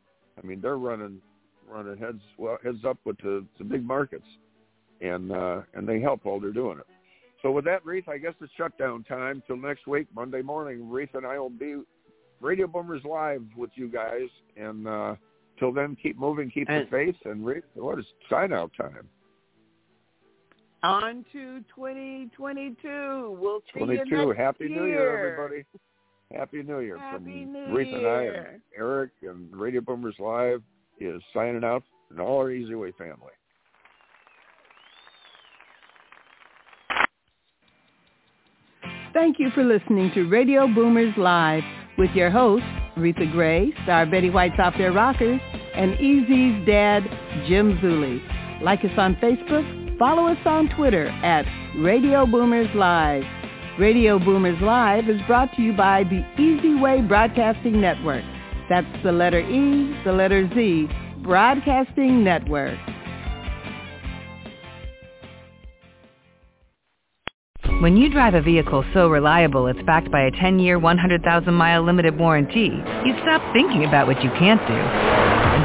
I mean, they're running running heads well heads up with the, the big markets, and uh, and they help while they're doing it. So with that, Reith, I guess it's shutdown time till next week, Monday morning. Reith and I will be Radio Boomers live with you guys, and uh, till then, keep moving, keep and, the faith, and Reith, what is sign out time? On to 2022. We'll see 22. you next Happy year. New Year, everybody. Happy New Year Happy from New Reith and I and Eric and Radio Boomers Live is signing out and all our Easy Way family. Thank you for listening to Radio Boomers Live with your hosts, Reatha Grey, Star Betty White's Off Their Rockers, and Easy's dad, Jim Zuley. Like us on Facebook, follow us on Twitter at Radio Boomers Live. Radio Boomers Live is brought to you by the Easy Way Broadcasting Network. That's the letter E, the letter Z, Broadcasting Network. When you drive a vehicle so reliable it's backed by a 10-year, 100,000-mile limited warranty, you stop thinking about what you can't do